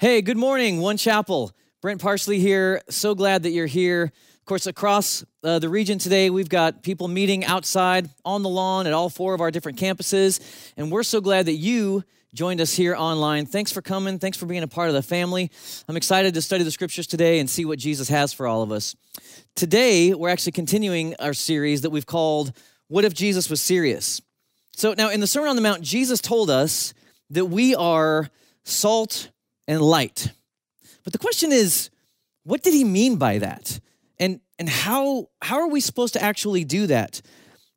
Hey, good morning, One Chapel. Brent Parsley here. So glad that you're here. Of course, across uh, the region today, we've got people meeting outside on the lawn at all four of our different campuses. And we're so glad that you joined us here online. Thanks for coming. Thanks for being a part of the family. I'm excited to study the scriptures today and see what Jesus has for all of us. Today, we're actually continuing our series that we've called What If Jesus Was Serious? So, now in the Sermon on the Mount, Jesus told us that we are salt and light. But the question is, what did he mean by that? And, and how, how are we supposed to actually do that?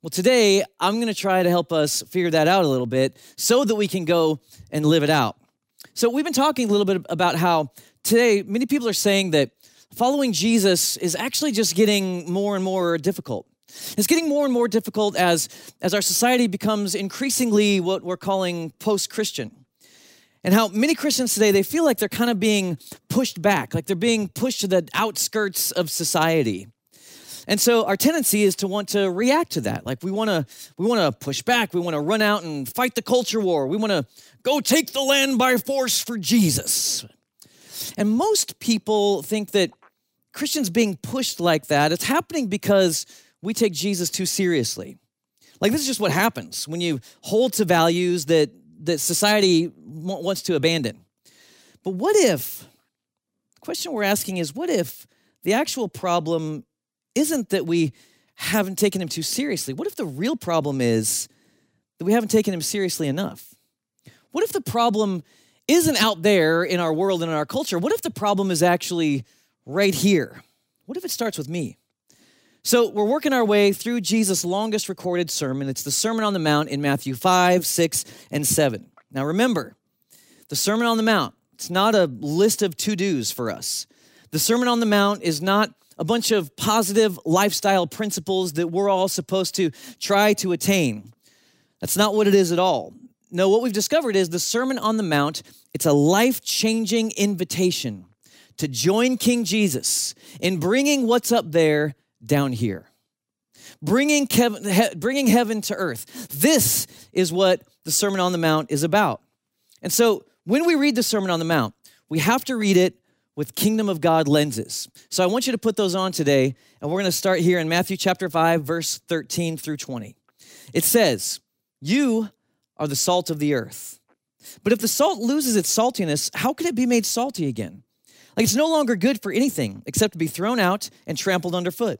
Well, today I'm going to try to help us figure that out a little bit so that we can go and live it out. So, we've been talking a little bit about how today many people are saying that following Jesus is actually just getting more and more difficult. It's getting more and more difficult as, as our society becomes increasingly what we're calling post Christian and how many Christians today they feel like they're kind of being pushed back, like they're being pushed to the outskirts of society. And so our tendency is to want to react to that. Like we want to we want to push back, we want to run out and fight the culture war. We want to go take the land by force for Jesus. And most people think that Christians being pushed like that, it's happening because we take Jesus too seriously. Like this is just what happens when you hold to values that that society wants to abandon. But what if, the question we're asking is what if the actual problem isn't that we haven't taken him too seriously? What if the real problem is that we haven't taken him seriously enough? What if the problem isn't out there in our world and in our culture? What if the problem is actually right here? What if it starts with me? So, we're working our way through Jesus' longest recorded sermon. It's the Sermon on the Mount in Matthew 5, 6, and 7. Now, remember, the Sermon on the Mount, it's not a list of to dos for us. The Sermon on the Mount is not a bunch of positive lifestyle principles that we're all supposed to try to attain. That's not what it is at all. No, what we've discovered is the Sermon on the Mount, it's a life changing invitation to join King Jesus in bringing what's up there down here. Bringing, he, bringing heaven to earth. This is what the Sermon on the Mount is about. And so when we read the Sermon on the Mount, we have to read it with kingdom of God lenses. So I want you to put those on today, and we're going to start here in Matthew chapter 5, verse 13 through 20. It says, You are the salt of the earth. But if the salt loses its saltiness, how can it be made salty again? Like it's no longer good for anything except to be thrown out and trampled underfoot.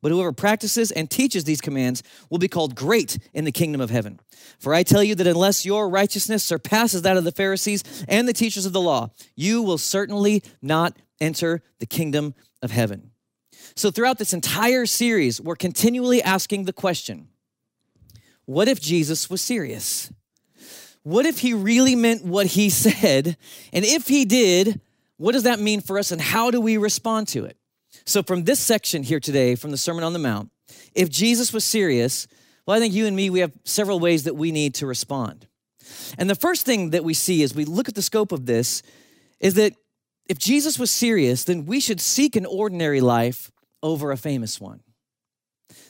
But whoever practices and teaches these commands will be called great in the kingdom of heaven. For I tell you that unless your righteousness surpasses that of the Pharisees and the teachers of the law, you will certainly not enter the kingdom of heaven. So, throughout this entire series, we're continually asking the question what if Jesus was serious? What if he really meant what he said? And if he did, what does that mean for us and how do we respond to it? So, from this section here today, from the Sermon on the Mount, if Jesus was serious, well, I think you and me, we have several ways that we need to respond. And the first thing that we see as we look at the scope of this is that if Jesus was serious, then we should seek an ordinary life over a famous one.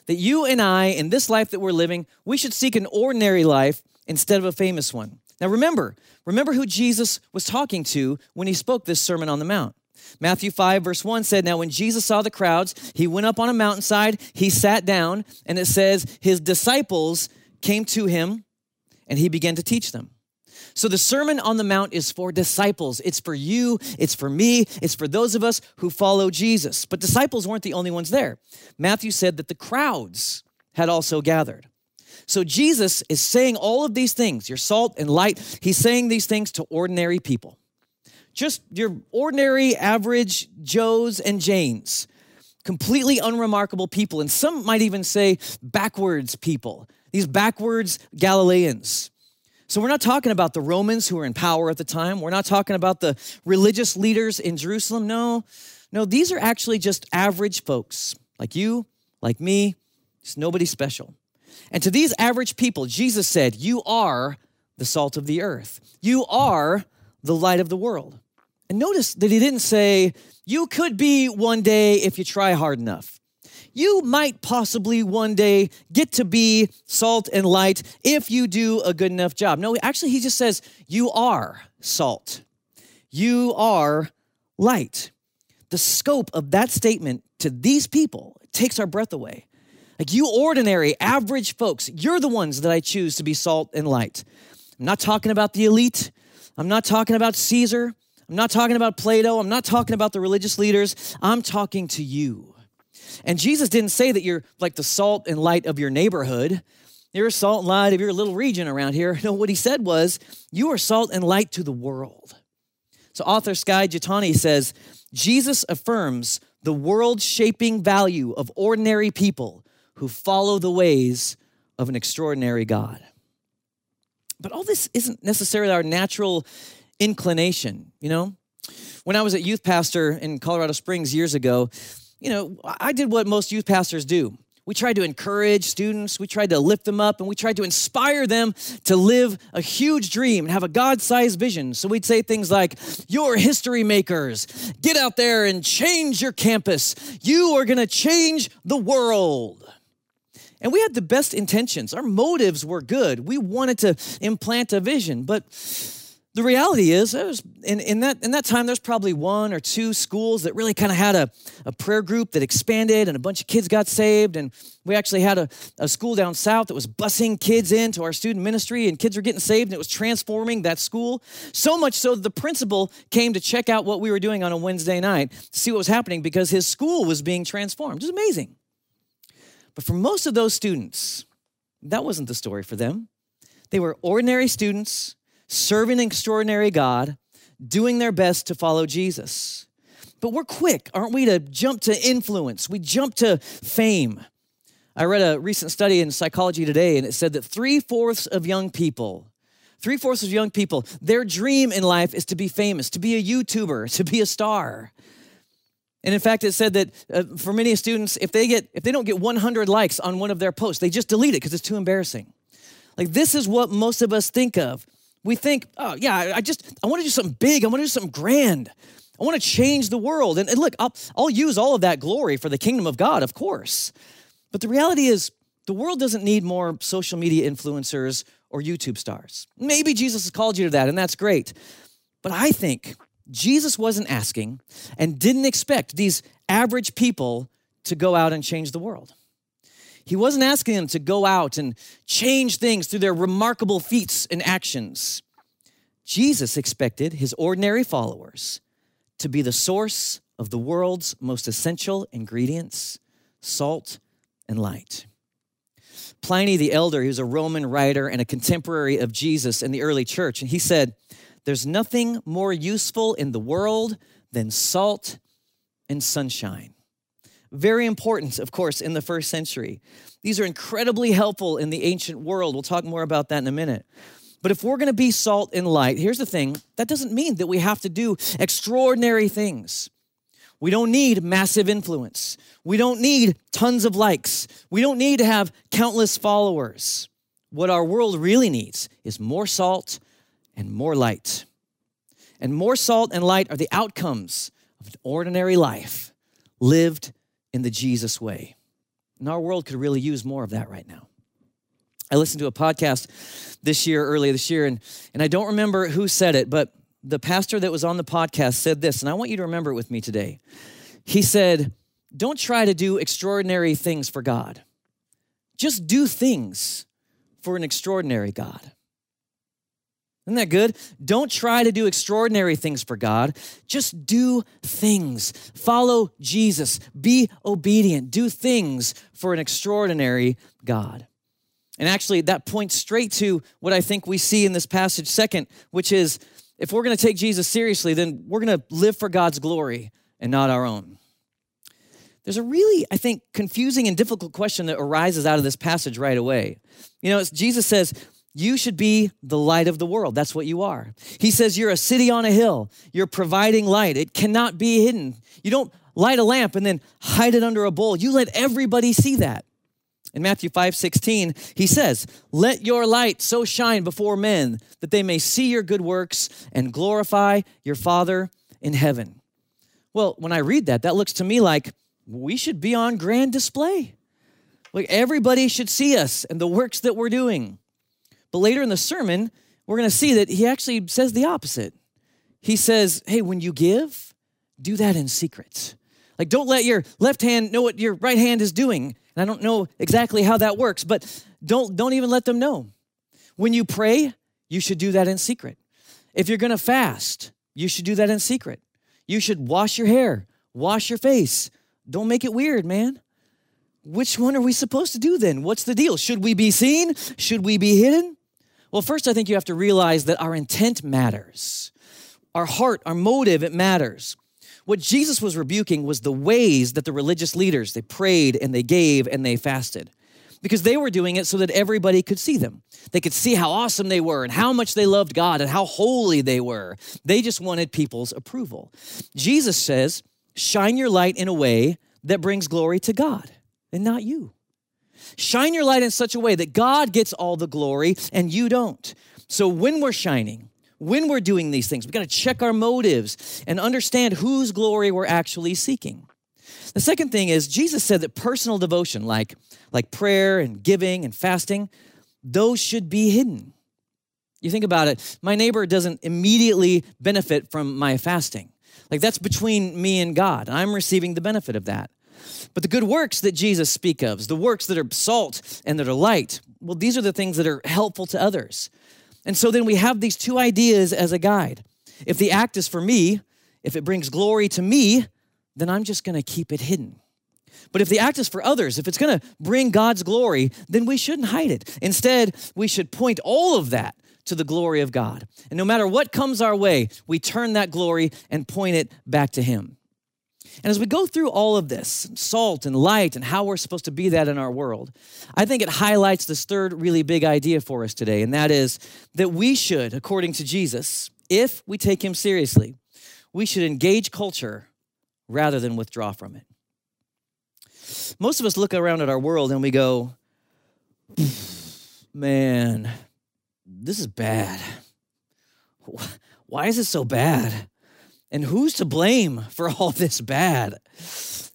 That you and I, in this life that we're living, we should seek an ordinary life instead of a famous one. Now remember, remember who Jesus was talking to when he spoke this Sermon on the Mount. Matthew 5, verse 1 said, Now when Jesus saw the crowds, he went up on a mountainside, he sat down, and it says, His disciples came to him, and he began to teach them. So the Sermon on the Mount is for disciples. It's for you, it's for me, it's for those of us who follow Jesus. But disciples weren't the only ones there. Matthew said that the crowds had also gathered. So Jesus is saying all of these things, your salt and light, he's saying these things to ordinary people just your ordinary, average Joes and Janes. completely unremarkable people, and some might even say backwards people, these backwards Galileans. So we're not talking about the Romans who were in power at the time. We're not talking about the religious leaders in Jerusalem. No, no, these are actually just average folks like you, like me, It's nobody special. And to these average people, Jesus said, You are the salt of the earth. You are the light of the world. And notice that he didn't say, You could be one day if you try hard enough. You might possibly one day get to be salt and light if you do a good enough job. No, actually, he just says, You are salt. You are light. The scope of that statement to these people takes our breath away. Like you ordinary, average folks, you're the ones that I choose to be salt and light. I'm not talking about the elite. I'm not talking about Caesar. I'm not talking about Plato. I'm not talking about the religious leaders. I'm talking to you. And Jesus didn't say that you're like the salt and light of your neighborhood. You're salt and light of your little region around here. No, what he said was, you are salt and light to the world. So author Skye Jethani says, Jesus affirms the world shaping value of ordinary people who follow the ways of an extraordinary God. But all this isn't necessarily our natural inclination, you know? When I was a youth pastor in Colorado Springs years ago, you know, I did what most youth pastors do. We tried to encourage students, we tried to lift them up, and we tried to inspire them to live a huge dream and have a God sized vision. So we'd say things like, You're history makers. Get out there and change your campus. You are going to change the world. And we had the best intentions. Our motives were good. We wanted to implant a vision, but the reality is, was, in, in, that, in that time, there's probably one or two schools that really kind of had a, a prayer group that expanded and a bunch of kids got saved. And we actually had a, a school down south that was busing kids into our student ministry, and kids were getting saved, and it was transforming that school. So much so that the principal came to check out what we were doing on a Wednesday night to see what was happening because his school was being transformed. It was amazing. But for most of those students, that wasn't the story for them. They were ordinary students serving an extraordinary God, doing their best to follow Jesus. But we're quick, aren't we, to jump to influence? We jump to fame. I read a recent study in Psychology Today, and it said that three fourths of young people, three fourths of young people, their dream in life is to be famous, to be a YouTuber, to be a star. And in fact, it said that uh, for many students, if they get if they don't get 100 likes on one of their posts, they just delete it because it's too embarrassing. Like this is what most of us think of we think, oh, yeah, I just, I want to do something big. I want to do something grand. I want to change the world. And, and look, I'll, I'll use all of that glory for the kingdom of God, of course. But the reality is, the world doesn't need more social media influencers or YouTube stars. Maybe Jesus has called you to that, and that's great. But I think Jesus wasn't asking and didn't expect these average people to go out and change the world. He wasn't asking them to go out and change things through their remarkable feats and actions. Jesus expected his ordinary followers to be the source of the world's most essential ingredients salt and light. Pliny the Elder, he was a Roman writer and a contemporary of Jesus in the early church, and he said, There's nothing more useful in the world than salt and sunshine. Very important, of course, in the first century. These are incredibly helpful in the ancient world. We'll talk more about that in a minute. But if we're going to be salt and light, here's the thing that doesn't mean that we have to do extraordinary things. We don't need massive influence. We don't need tons of likes. We don't need to have countless followers. What our world really needs is more salt and more light. And more salt and light are the outcomes of an ordinary life lived in the Jesus way. And our world could really use more of that right now. I listened to a podcast this year, earlier this year, and, and I don't remember who said it, but the pastor that was on the podcast said this, and I want you to remember it with me today. He said, Don't try to do extraordinary things for God, just do things for an extraordinary God. Isn't that good? Don't try to do extraordinary things for God. Just do things. Follow Jesus. Be obedient. Do things for an extraordinary God. And actually, that points straight to what I think we see in this passage, second, which is if we're going to take Jesus seriously, then we're going to live for God's glory and not our own. there's a really, I think, confusing and difficult question that arises out of this passage right away. You know, Jesus says, you should be the light of the world. That's what you are. He says, You're a city on a hill. You're providing light. It cannot be hidden. You don't light a lamp and then hide it under a bowl. You let everybody see that. In Matthew 5 16, he says, Let your light so shine before men that they may see your good works and glorify your Father in heaven. Well, when I read that, that looks to me like we should be on grand display. Like everybody should see us and the works that we're doing. But later in the sermon, we're going to see that he actually says the opposite. He says, Hey, when you give, do that in secret. Like, don't let your left hand know what your right hand is doing. And I don't know exactly how that works, but don't, don't even let them know. When you pray, you should do that in secret. If you're going to fast, you should do that in secret. You should wash your hair, wash your face. Don't make it weird, man. Which one are we supposed to do then? What's the deal? Should we be seen? Should we be hidden? Well, first, I think you have to realize that our intent matters. Our heart, our motive, it matters. What Jesus was rebuking was the ways that the religious leaders, they prayed and they gave and they fasted. Because they were doing it so that everybody could see them. They could see how awesome they were and how much they loved God and how holy they were. They just wanted people's approval. Jesus says, shine your light in a way that brings glory to God and not you. Shine your light in such a way that God gets all the glory and you don't. So when we're shining, when we're doing these things. We've got to check our motives and understand whose glory we're actually seeking. The second thing is Jesus said that personal devotion, like, like prayer and giving and fasting, those should be hidden. You think about it, my neighbor doesn't immediately benefit from my fasting. Like that's between me and God. I'm receiving the benefit of that. But the good works that Jesus speaks of, the works that are salt and that are light, well, these are the things that are helpful to others. And so then we have these two ideas as a guide. If the act is for me, if it brings glory to me, then I'm just gonna keep it hidden. But if the act is for others, if it's gonna bring God's glory, then we shouldn't hide it. Instead, we should point all of that to the glory of God. And no matter what comes our way, we turn that glory and point it back to Him. And as we go through all of this, salt and light and how we're supposed to be that in our world, I think it highlights this third really big idea for us today, and that is that we should, according to Jesus, if we take him seriously, we should engage culture rather than withdraw from it. Most of us look around at our world and we go, man, this is bad. Why is it so bad? And who's to blame for all this bad?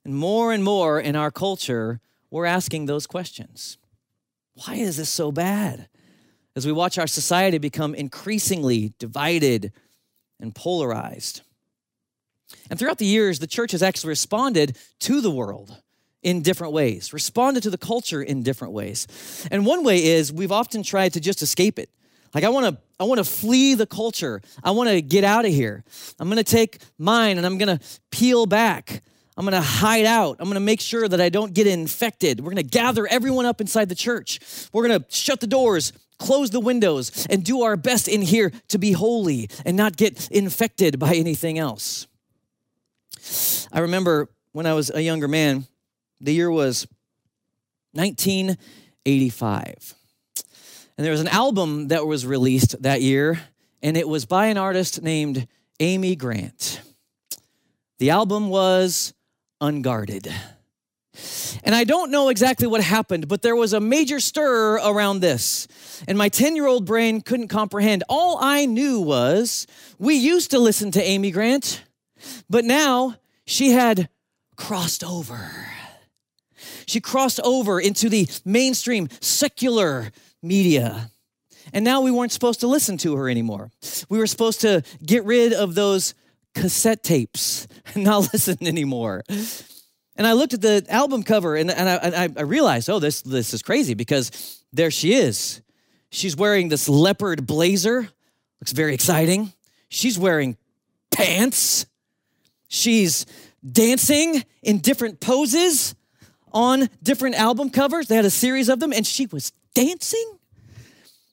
And more and more in our culture, we're asking those questions. Why is this so bad? As we watch our society become increasingly divided and polarized. And throughout the years, the church has actually responded to the world in different ways, responded to the culture in different ways. And one way is we've often tried to just escape it. Like I want to I want to flee the culture. I want to get out of here. I'm going to take mine and I'm going to peel back. I'm going to hide out. I'm going to make sure that I don't get infected. We're going to gather everyone up inside the church. We're going to shut the doors, close the windows, and do our best in here to be holy and not get infected by anything else. I remember when I was a younger man, the year was 1985. And there was an album that was released that year, and it was by an artist named Amy Grant. The album was Unguarded. And I don't know exactly what happened, but there was a major stir around this. And my 10 year old brain couldn't comprehend. All I knew was we used to listen to Amy Grant, but now she had crossed over. She crossed over into the mainstream secular media. And now we weren't supposed to listen to her anymore. We were supposed to get rid of those cassette tapes and not listen anymore. And I looked at the album cover and, and, I, I realized, oh, this, this is crazy because there she is. She's wearing this leopard blazer, looks very exciting. She's wearing pants. She's dancing in different poses on different album covers. They had a series of them, and she was dancing.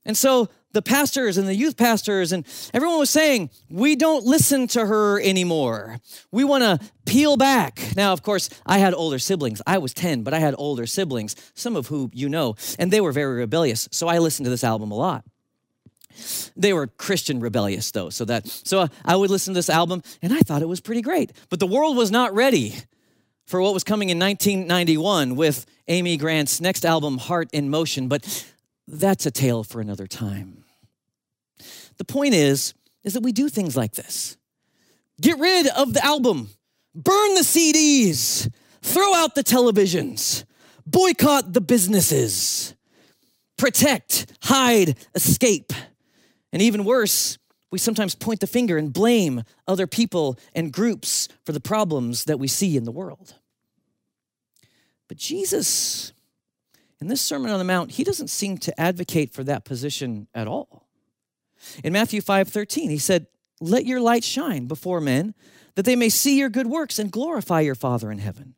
And so the pastors and the youth pastors and everyone was saying, we don't listen to her anymore. We want to peel back. Now, of course, I had older siblings. I was 10, but I had older siblings, some of whom you know, and they were very rebellious. So I listened to this album a lot. They were Christian rebellious though, so that so I would listen to this album and I thought it was pretty great. But the world was not ready for what was coming in 1991 with Amy Grant's next album Heart in Motion, but that's a tale for another time. The point is is that we do things like this. Get rid of the album. Burn the CDs. Throw out the televisions. Boycott the businesses. Protect, hide, escape. And even worse, we sometimes point the finger and blame other people and groups for the problems that we see in the world. But Jesus, in this Sermon on the Mount, he doesn't seem to advocate for that position at all. In Matthew 5 13, he said, Let your light shine before men, that they may see your good works and glorify your Father in heaven.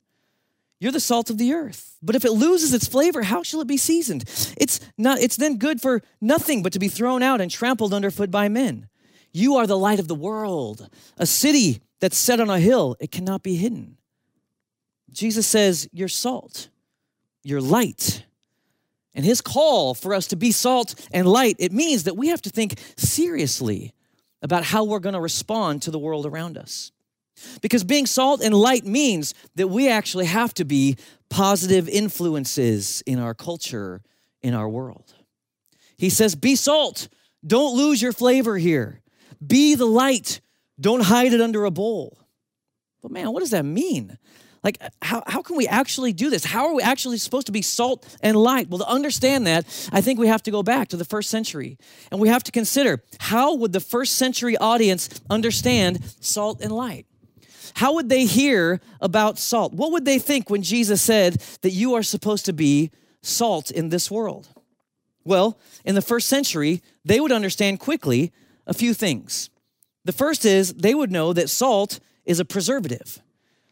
You're the salt of the earth. But if it loses its flavor, how shall it be seasoned? It's not it's then good for nothing but to be thrown out and trampled underfoot by men. You are the light of the world. A city that's set on a hill, it cannot be hidden. Jesus says, You're salt, you're light. And his call for us to be salt and light, it means that we have to think seriously about how we're going to respond to the world around us. Because being salt and light means that we actually have to be positive influences in our culture, in our world. He says, Be salt, don't lose your flavor here. Be the light, don't hide it under a bowl. But man, what does that mean? Like, uh, how, how can we actually do this? How are we actually supposed to be salt and light? Well, to understand that, I think we have to go back to the first century and we have to consider how would the first century audience understand salt and light? How would they hear about salt? What would they think when Jesus said that you are supposed to be salt in this world? Well, in the first century, they would understand quickly a few things. The first is they would know that salt is a preservative,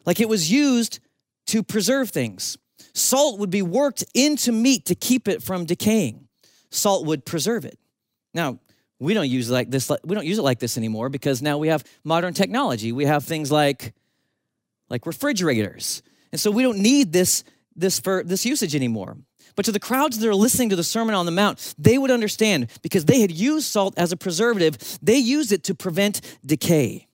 like it was used to preserve things. Salt would be worked into meat to keep it from decaying. Salt would preserve it. Now, we don't use like this we don't use it like this anymore because now we have modern technology we have things like like refrigerators and so we don't need this this for this usage anymore but to the crowds that are listening to the sermon on the mount they would understand because they had used salt as a preservative they used it to prevent decay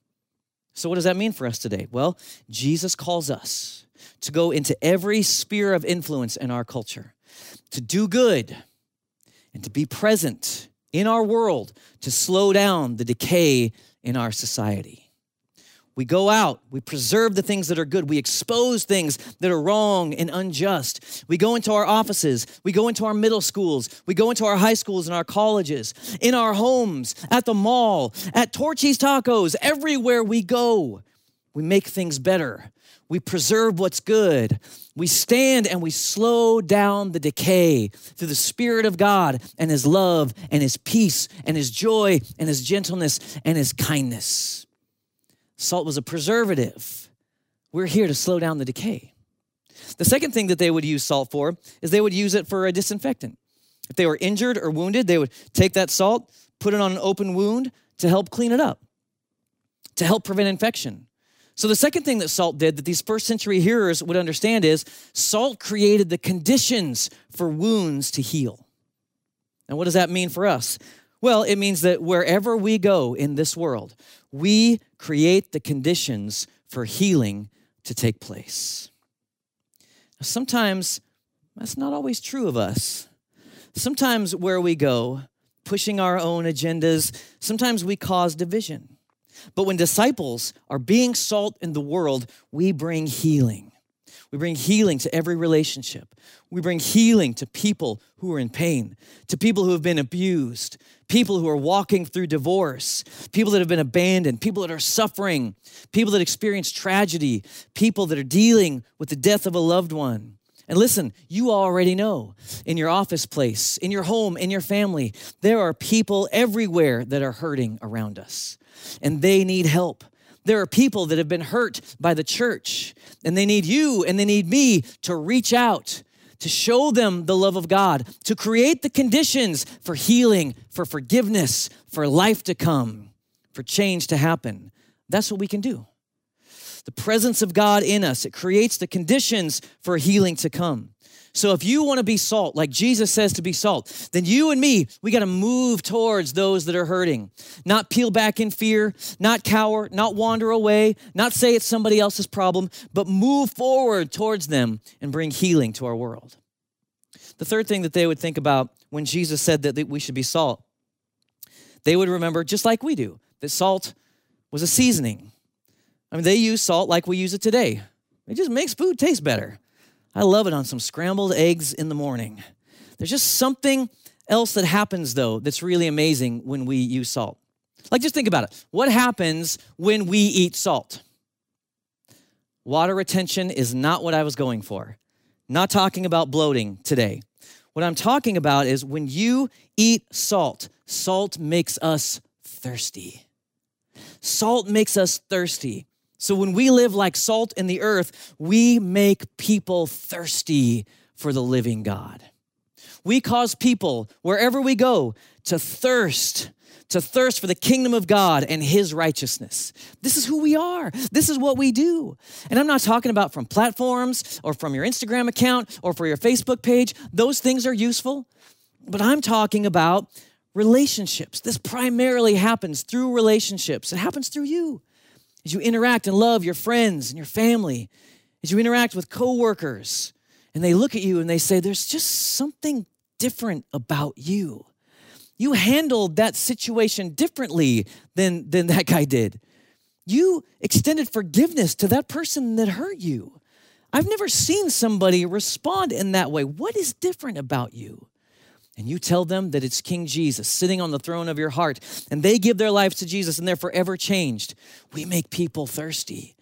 so what does that mean for us today well jesus calls us to go into every sphere of influence in our culture to do good and to be present in our world to slow down the decay in our society. We go out, we preserve the things that are good, we expose things that are wrong and unjust. We go into our offices, we go into our middle schools, we go into our high schools and our colleges, in our homes, at the mall, at Torchy's Tacos, everywhere we go. We make things better. We preserve what's good. We stand and we slow down the decay through the Spirit of God and His love and His peace and His joy and His gentleness and His kindness. Salt was a preservative. We're here to slow down the decay. The second thing that they would use salt for is they would use it for a disinfectant. If they were injured or wounded, they would take that salt, put it on an open wound to help clean it up, to help prevent infection. So, the second thing that salt did that these first century hearers would understand is salt created the conditions for wounds to heal. And what does that mean for us? Well, it means that wherever we go in this world, we create the conditions for healing to take place. Now, sometimes that's not always true of us. Sometimes where we go, pushing our own agendas, sometimes we cause division. But when disciples are being salt in the world, we bring healing. We bring healing to every relationship. We bring healing to people who are in pain, to people who have been abused, people who are walking through divorce, people that have been abandoned, people that are suffering, people that experience tragedy, people that are dealing with the death of a loved one. And listen, you already know in your office place, in your home, in your family, there are people everywhere that are hurting around us and they need help. There are people that have been hurt by the church, and they need you and they need me to reach out, to show them the love of God, to create the conditions for healing, for forgiveness, for life to come, for change to happen. That's what we can do. The presence of God in us, it creates the conditions for healing to come. So if you want to be salt, like Jesus says to be salt, then you and me, we got to move towards those that are hurting. Not peel back in fear, not cower, not wander away, not say it's somebody else's problem, but move forward towards them and bring healing to our world. The third thing that they would think about when Jesus said that we should be salt, they would remember, just like we do, that salt was a seasoning. I mean, they use salt like we use it today. It just makes food taste better. I love it on some scrambled eggs in the morning. There's just something else that happens, though, that's really amazing when we use salt. Like, just think about it. What happens when we eat salt? Water retention is not what I was going for. Not talking about bloating today. What I'm talking about is when you eat salt, salt makes us thirsty. Salt makes us thirsty. So when we live like salt in the earth, we make people thirsty for the living God. We cause people, wherever we go, to thirst, to thirst for the kingdom of God and his righteousness. This is who we are. This is what we do. And I'm not talking about from platforms or from your Instagram account or for your Facebook page. Those things are useful. But I'm talking about relationships. This primarily happens through relationships, it happens through you as you interact and love your friends and your family, as you interact with coworkers, and they look at you and they say, There's just something different about you. You handled that situation differently than, than that guy did. You extended forgiveness to that person that hurt you. I've never seen somebody respond in that way. What is different about you? And you tell them that it's King Jesus sitting on the throne of your heart, and they give their lives to Jesus and they're forever changed, we make people thirsty.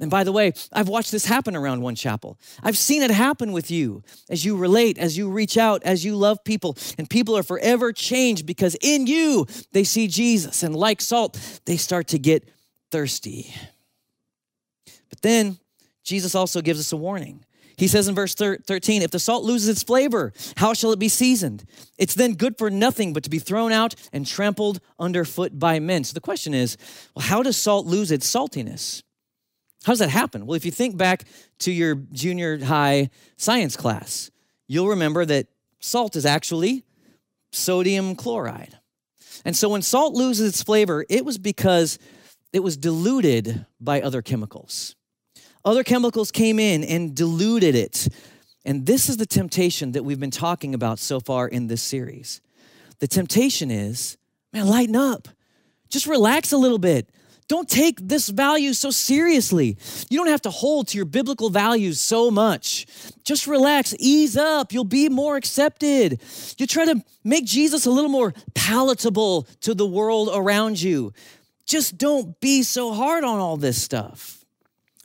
And by the way, I've watched this happen around One Chapel. I've seen it happen with you as you relate, as you reach out, as you love people, and people are forever changed because in you they see Jesus, and like salt, they start to get thirsty. But then Jesus also gives us a warning. He says in verse 13, if the salt loses its flavor, how shall it be seasoned? It's then good for nothing but to be thrown out and trampled underfoot by men. So the question is, well, how does salt lose its saltiness? How does that happen? Well, if you think back to your junior high science class, you'll remember that salt is actually sodium chloride. And so when salt loses its flavor, it was because it was diluted by other chemicals. Other chemicals came in and diluted it. And this is the temptation that we've been talking about so far in this series. The temptation is, man, lighten up. Just relax a little bit. Don't take this value so seriously. You don't have to hold to your biblical values so much. Just relax, ease up. You'll be more accepted. You try to make Jesus a little more palatable to the world around you. Just don't be so hard on all this stuff.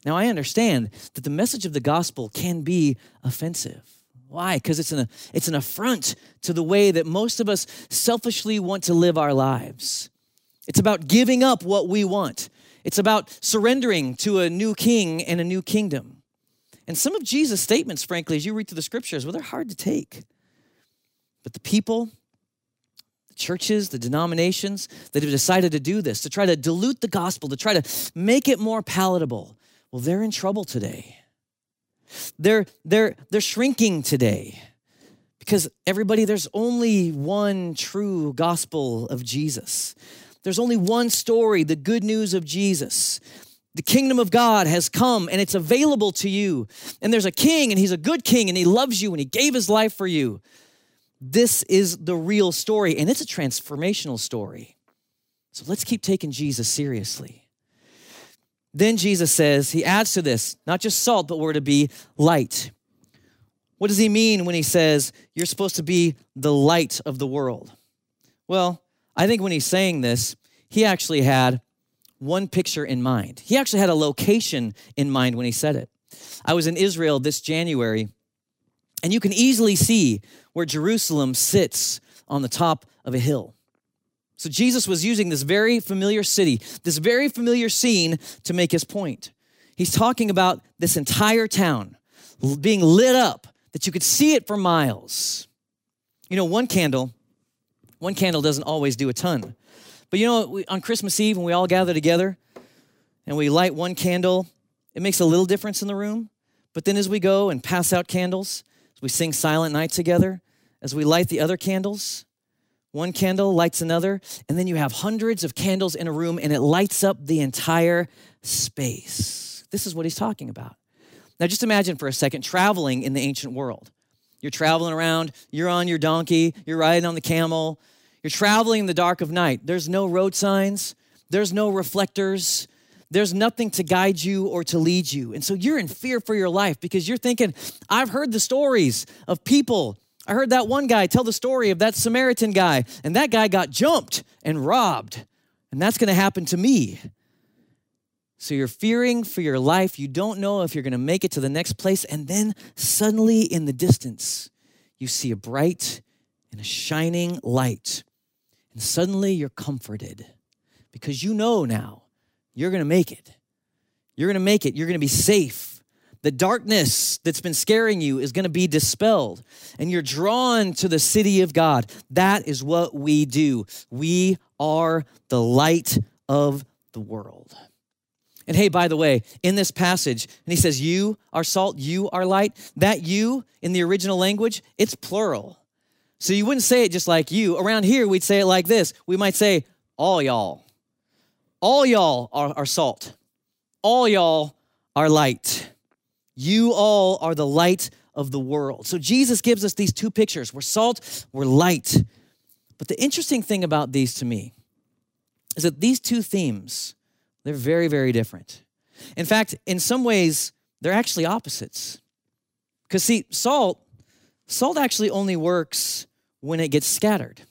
Now, I understand that the message of the gospel can be offensive. Why? Because it's an, it's an affront to the way that most of us selfishly want to live our lives. It's about giving up what we want, it's about surrendering to a new king and a new kingdom. And some of Jesus' statements, frankly, as you read through the scriptures, well, they're hard to take. But the people, the churches, the denominations that have decided to do this, to try to dilute the gospel, to try to make it more palatable, well, they're in trouble today. They're, they're, they're shrinking today because everybody, there's only one true gospel of Jesus. There's only one story, the good news of Jesus. The kingdom of God has come and it's available to you. And there's a king and he's a good king and he loves you and he gave his life for you. This is the real story and it's a transformational story. So let's keep taking Jesus seriously. Then Jesus says, he adds to this, not just salt, but we're to be light. What does he mean when he says you're supposed to be the light of the world? Well, I think when he's saying this, he actually had one picture in mind. He actually had a location in mind when he said it. I was in Israel this January, and you can easily see where Jerusalem sits on the top of a hill. So Jesus was using this very familiar city, this very familiar scene to make his point. He's talking about this entire town being lit up that you could see it for miles. You know, one candle, one candle doesn't always do a ton. But you know, we, on Christmas Eve, when we all gather together and we light one candle, it makes a little difference in the room. But then as we go and pass out candles, as we sing Silent Night together, as we light the other candles, one candle lights another, and then you have hundreds of candles in a room and it lights up the entire space. This is what he's talking about. Now, just imagine for a second traveling in the ancient world. You're traveling around, you're on your donkey, you're riding on the camel, you're traveling in the dark of night. There's no road signs, there's no reflectors, there's nothing to guide you or to lead you. And so you're in fear for your life because you're thinking, I've heard the stories of people. I heard that one guy tell the story of that Samaritan guy, and that guy got jumped and robbed. And that's going to happen to me. So you're fearing for your life. You don't know if you're going to make it to the next place. And then suddenly in the distance, you see a bright and a shining light. And suddenly you're comforted because you know now you're going to make it. You're going to make it. You're going to be safe. The darkness that's been scaring you is going to be dispelled, and you're drawn to the city of God. That is what we do. We are the light of the world. And hey, by the way, in this passage, and he says, You are salt, you are light. That you in the original language, it's plural. So you wouldn't say it just like you. Around here, we'd say it like this we might say, All y'all. All y'all are, are salt. All y'all are light. You all are the light of the world. So Jesus gives us these two pictures we're salt, we're light. But the interesting thing about these to me is that these two themes, they're very, very different. In fact, in some ways, they're actually opposites. Because, see, salt, salt actually only works when it gets scattered.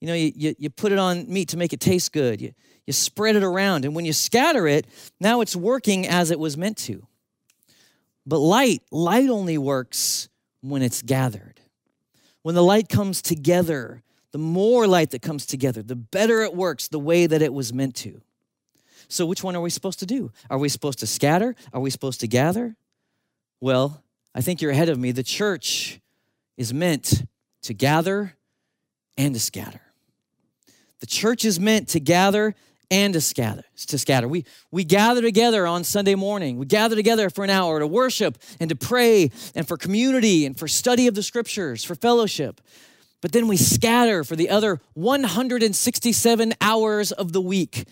You know, you, you, you, put it on meat to make it taste good, you, you spread it around, and when you scatter it, now it's working as it was meant to. But light, light only works when it's gathered. When the light comes together, the more light that comes together, the better it works the way that it was meant to. So, which one are we supposed to do? Are we supposed to scatter? Are we supposed to gather? Well, I think you're ahead of me. The church is meant to gather and to scatter. The church is meant to gather and to scatter to scatter we we gather together on sunday morning we gather together for an hour to worship and to pray and for community and for study of the scriptures for fellowship but then we scatter for the other 167 hours of the week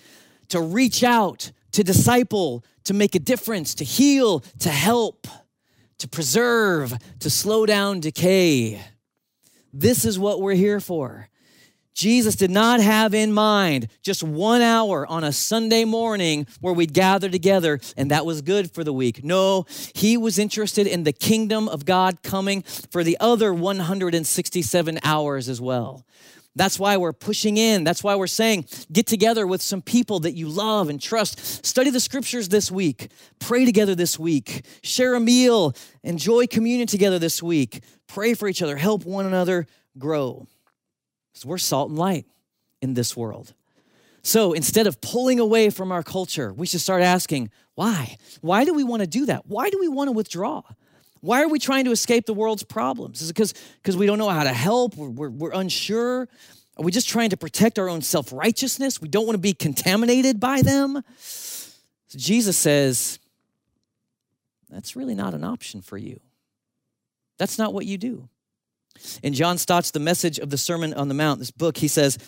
to reach out, to disciple, to make a difference, to heal, to help, to preserve, to slow down decay. This is what we're here for. Jesus did not have in mind just one hour on a Sunday morning where we'd gather together and that was good for the week. No, he was interested in the kingdom of God coming for the other 167 hours as well. That's why we're pushing in. That's why we're saying get together with some people that you love and trust. Study the scriptures this week. Pray together this week. Share a meal. Enjoy communion together this week. Pray for each other. Help one another grow. So we're salt and light in this world. So instead of pulling away from our culture, we should start asking, why? Why do we want to do that? Why do we want to withdraw? Why are we trying to escape the world's problems? Is it because because we don't know how to help? We're, we're, we're unsure? Are we just trying to protect our own self righteousness? We don't want to be contaminated by them? So Jesus says, that's really not an option for you. That's not what you do. In John Stott's The Message of the Sermon on the Mount, this book, he says,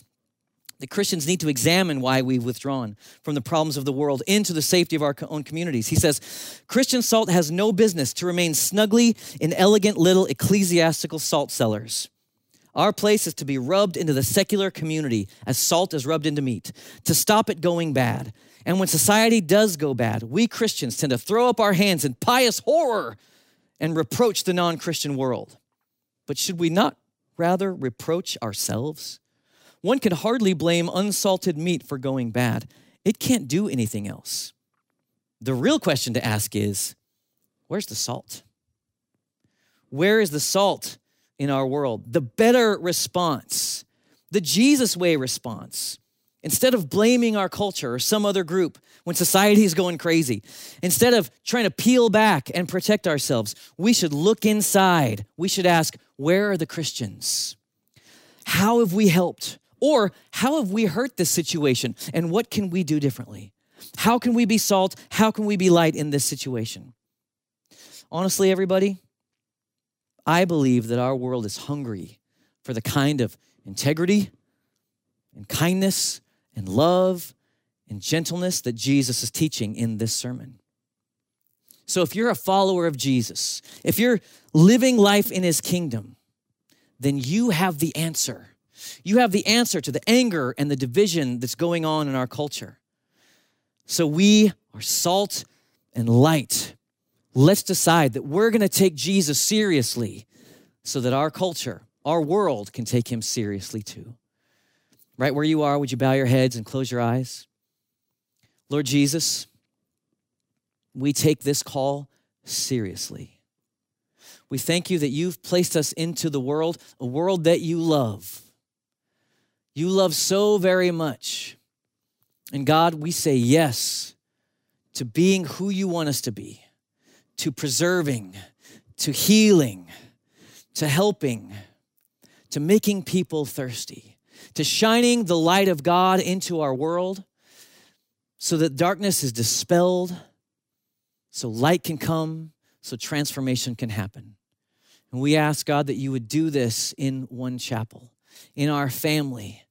that Christians need to examine why we've withdrawn from the problems of the world into the safety of our own communities. He says, Christian salt has no business to remain snugly in elegant little ecclesiastical salt cellars. Our place is to be rubbed into the secular community as salt is rubbed into meat, to stop it going bad. And when society does go bad, we Christians tend to throw up our hands in pious horror and reproach the non Christian world. But should we not rather reproach ourselves? One can hardly blame unsalted meat for going bad. It can't do anything else. The real question to ask is where's the salt? Where is the salt in our world? The better response, the Jesus way response, Instead of blaming our culture or some other group when society is going crazy, instead of trying to peel back and protect ourselves, we should look inside. We should ask, where are the Christians? How have we helped? Or how have we hurt this situation? And what can we do differently? How can we be salt? How can we be light in this situation? Honestly, everybody, I believe that our world is hungry for the kind of integrity and kindness and love and gentleness that Jesus is teaching in this sermon. So, if you're a follower of Jesus, if you're living life in his kingdom, then you have the answer. You have the answer to the anger and the division that's going on in our culture. So, we are salt and light. Let's decide that we're going to take Jesus seriously so that our culture, our world, can take him seriously too. Right where you are, would you bow your heads and close your eyes? Lord Jesus, we take this call seriously. We thank you that you've placed us into the world, a world that you love. You love so very much. And God, we say yes to being who you want us to be, to preserving, to healing, to helping, to making people thirsty to shining the light of God into our world so that darkness is dispelled, so light can come, so transformation can happen. And we ask God that you would do this in one chapel, in our family.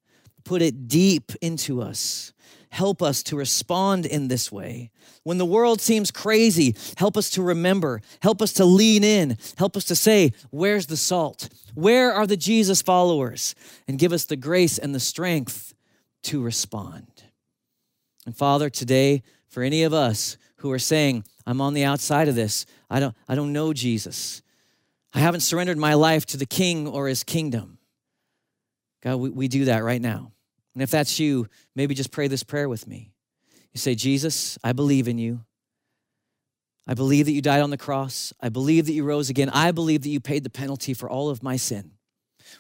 Put it deep into us. Help us to respond in this way. When the world seems crazy, help us to remember. Help us to lean in. Help us to say, Where's the salt? Where are the Jesus followers? And give us the grace and the strength to respond. And Father, today, for any of us who are saying, I'm on the outside of this, I don't, I don't know Jesus, I haven't surrendered my life to the King or his kingdom. God, we, we do that right now. And if that's you, maybe just pray this prayer with me. You say, Jesus, I believe in you. I believe that you died on the cross. I believe that you rose again. I believe that you paid the penalty for all of my sin.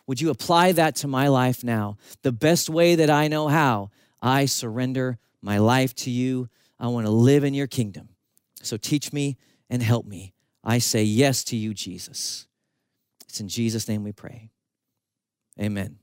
Would you apply that to my life now? The best way that I know how, I surrender my life to you. I want to live in your kingdom. So teach me and help me. I say yes to you, Jesus. It's in Jesus' name we pray. Amen.